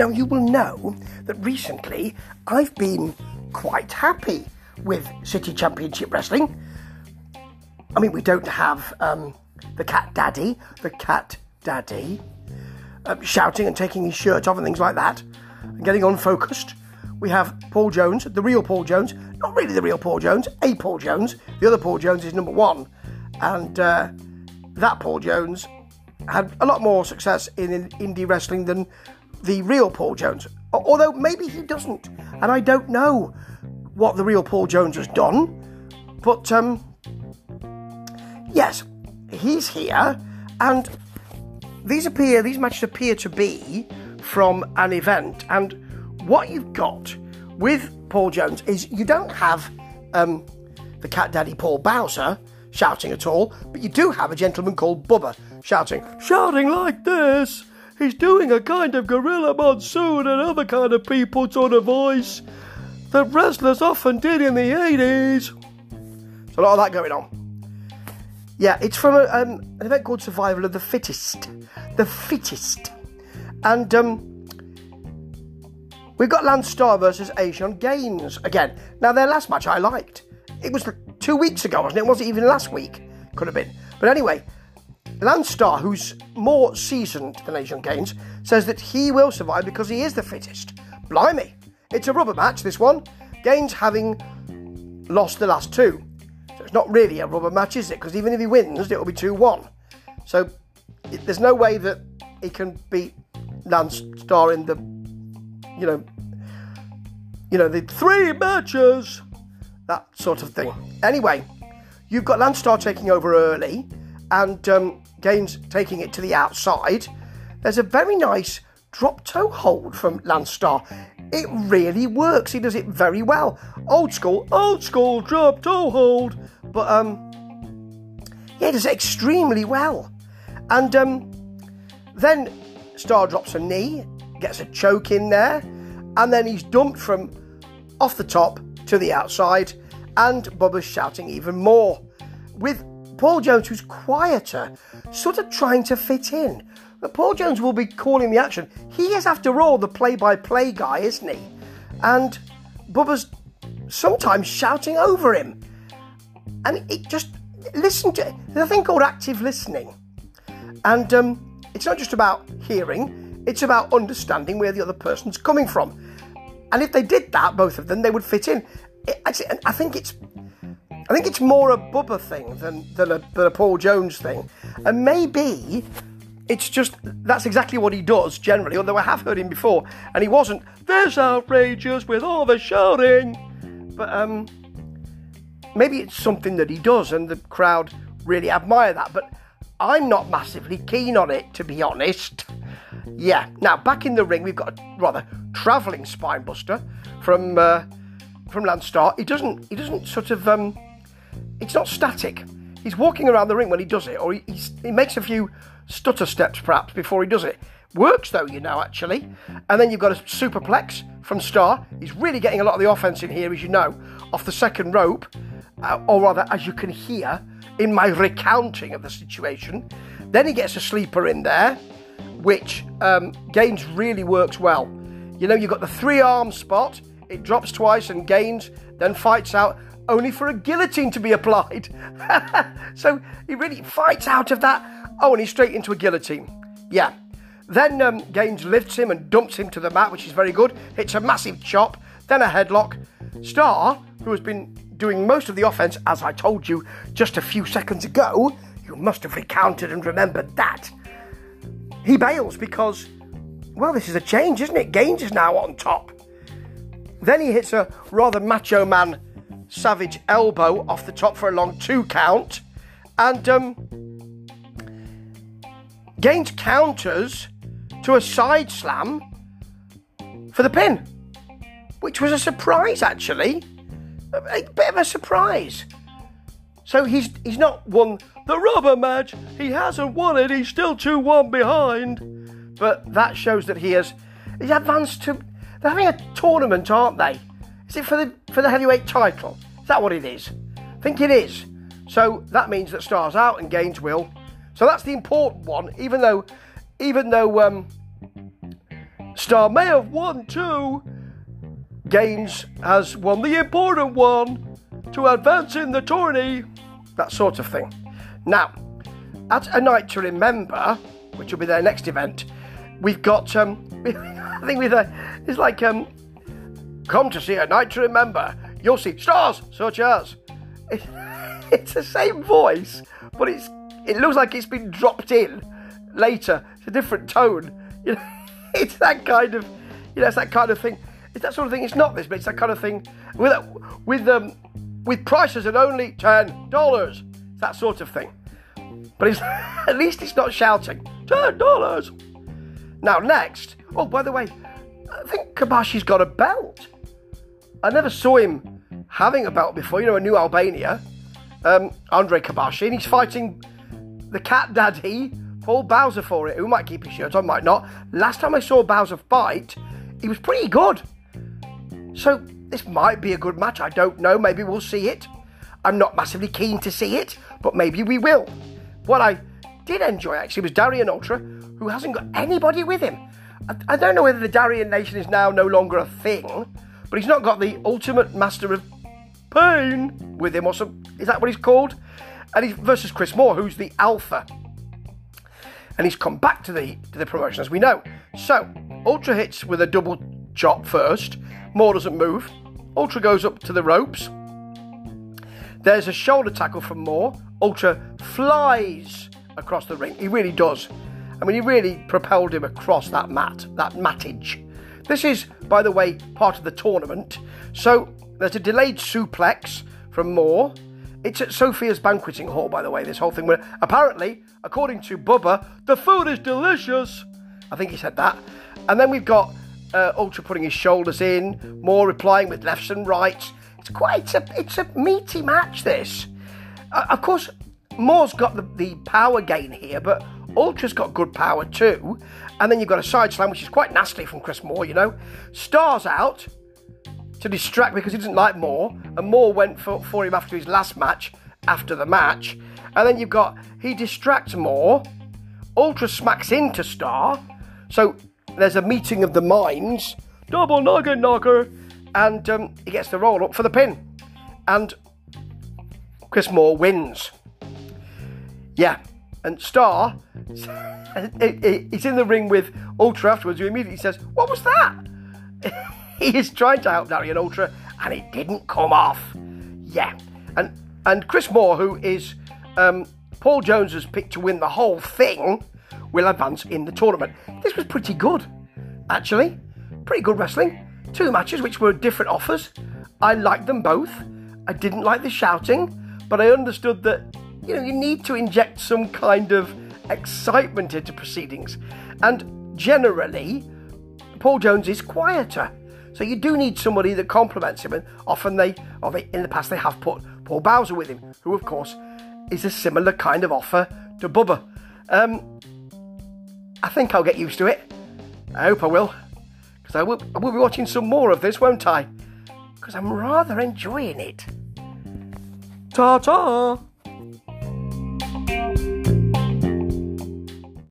Now, you will know that recently I've been quite happy with City Championship Wrestling. I mean, we don't have um, the Cat Daddy, the Cat Daddy, um, shouting and taking his shirt off and things like that, and getting unfocused. We have Paul Jones, the real Paul Jones, not really the real Paul Jones, a Paul Jones. The other Paul Jones is number one, and uh, that Paul Jones had a lot more success in indie wrestling than the real Paul Jones. Although maybe he doesn't, and I don't know what the real Paul Jones has done. But um, yes, he's here, and these appear these matches appear to be from an event. And what you've got with Paul Jones is you don't have um, the cat daddy Paul Bowser shouting at all, but you do have a gentleman called Bubba shouting, shouting like this. He's doing a kind of gorilla monsoon and other kind of people sort of voice that wrestlers often did in the 80s. So a lot of that going on. Yeah, it's from a, um, an event called Survival of the Fittest. The Fittest. And um, we've got Lance Starr versus Asian Gaines again. Now, their last match I liked. It was two weeks ago, wasn't it? It wasn't even last week. Could have been. But anyway, Lance Starr, who's more seasoned than Asian Gaines, says that he will survive because he is the fittest. Blimey. It's a rubber match, this one. Gaines having lost the last two. So it's not really a rubber match, is it? Because even if he wins, it'll be 2 1. So it, there's no way that he can beat Lance Starr in the, you know, you know, the three matches, that sort of thing. Anyway, you've got Lance Starr taking over early and um, Gaines taking it to the outside. There's a very nice drop toe hold from Lance Starr. It really works. He does it very well. Old school, old school drop toe hold. But um, yeah, does it extremely well. And um, then Starr drops a knee, gets a choke in there, and then he's dumped from off the top to the outside, and Bubba's shouting even more. With Paul Jones, who's quieter, sort of trying to fit in. But Paul Jones will be calling the action. He is, after all, the play by play guy, isn't he? And Bubba's sometimes shouting over him. And it just listen to there's a thing called active listening. And um, it's not just about hearing, it's about understanding where the other person's coming from. And if they did that, both of them, they would fit in. It, I think it's I think it's more a Bubba thing than, than, a, than a Paul Jones thing. And maybe it's just that's exactly what he does generally, although I have heard him before, and he wasn't this outrageous with all the shouting. But um, maybe it's something that he does, and the crowd really admire that. But I'm not massively keen on it, to be honest. Yeah. Now back in the ring, we've got a rather travelling spinebuster from uh, from Lance Starr. He doesn't he doesn't sort of um, it's not static. He's walking around the ring when he does it, or he, he makes a few stutter steps perhaps before he does it. Works though, you know, actually. And then you've got a superplex from Starr. He's really getting a lot of the offense in here, as you know, off the second rope, uh, or rather, as you can hear in my recounting of the situation. Then he gets a sleeper in there, which um, Gaines really works well. You know, you've got the three arm spot, it drops twice, and Gaines then fights out only for a guillotine to be applied. so he really fights out of that. Oh, and he's straight into a guillotine. Yeah. Then um, Gaines lifts him and dumps him to the mat, which is very good. Hits a massive chop, then a headlock. Starr, who has been doing most of the offense, as I told you just a few seconds ago, you must have recounted and remembered that. He bails because, well, this is a change, isn't it? Gaines is now on top. Then he hits a rather macho man savage elbow off the top for a long two count. And um, Gaines counters to a side slam for the pin, which was a surprise actually. A, a bit of a surprise. So he's he's not won the rubber match. He hasn't won it. He's still two one behind. But that shows that he has he's advanced to. They're having a tournament, aren't they? Is it for the for the heavyweight title? Is that what it is? I think it is. So that means that Stars out and Gaines will. So that's the important one. Even though, even though um, Starr may have won too. Gaines has won the important one to advance in the tourney. That sort of thing. Now, at a night to remember, which will be their next event, we've got um, I think with a it's like um, come to see a night to remember. You'll see stars such as. it's the same voice, but it's it looks like it's been dropped in later. It's a different tone. You know, it's that kind of you know, it's that kind of thing. It's that sort of thing. It's not this, but it's that kind of thing with with um with prices at only ten dollars. That sort of thing. But it's, at least it's not shouting ten dollars. Now next. Oh, by the way, I think Kabashi's got a belt. I never saw him having a belt before. You know, a new Albania, um, Andre Kabashi, and he's fighting the cat daddy, Paul Bowser, for it. Who might keep his shirt on, might not. Last time I saw Bowser fight, he was pretty good. So this might be a good match. I don't know. Maybe we'll see it. I'm not massively keen to see it, but maybe we will. What I did enjoy actually was Darian Ultra, who hasn't got anybody with him. I, I don't know whether the Darian Nation is now no longer a thing, but he's not got the ultimate master of pain with him, or some. Is that what he's called? And he's versus Chris Moore, who's the alpha. And he's come back to the to the promotion, as we know. So Ultra hits with a double chop first. Moore doesn't move. Ultra goes up to the ropes. There's a shoulder tackle from Moore. Ultra flies across the ring. He really does. I mean, he really propelled him across that mat, that mattage. This is, by the way, part of the tournament. So there's a delayed suplex from Moore. It's at Sophia's banqueting hall, by the way, this whole thing. Where apparently, according to Bubba, the food is delicious. I think he said that. And then we've got uh, Ultra putting his shoulders in, Moore replying with lefts and rights. It's quite a, it's a meaty match, this. Uh, of course, Moore's got the, the power gain here, but Ultra's got good power too. And then you've got a side slam, which is quite nasty from Chris Moore, you know. Stars out to distract because he doesn't like Moore, and Moore went for, for him after his last match, after the match. And then you've got he distracts Moore, Ultra smacks into Starr, so there's a meeting of the minds, double nugget knocker, and um, he gets the roll up for the pin. And Chris Moore wins. Yeah, and Starr, he's in the ring with Ultra afterwards, who immediately says, What was that? he is trying to help Darian Ultra, and it didn't come off. Yeah, and and Chris Moore, who is um, Paul Jones's pick to win the whole thing, will advance in the tournament. This was pretty good, actually. Pretty good wrestling. Two matches which were different offers. I liked them both. I didn't like the shouting, but I understood that you know you need to inject some kind of excitement into proceedings. And generally, Paul Jones is quieter. So you do need somebody that complements him, and often they, in the past, they have put Paul Bowser with him, who of course is a similar kind of offer to Bubba. Um, I think I'll get used to it. I hope I will, because I will, I will be watching some more of this, won't I? Because I'm rather enjoying it. Ta ta!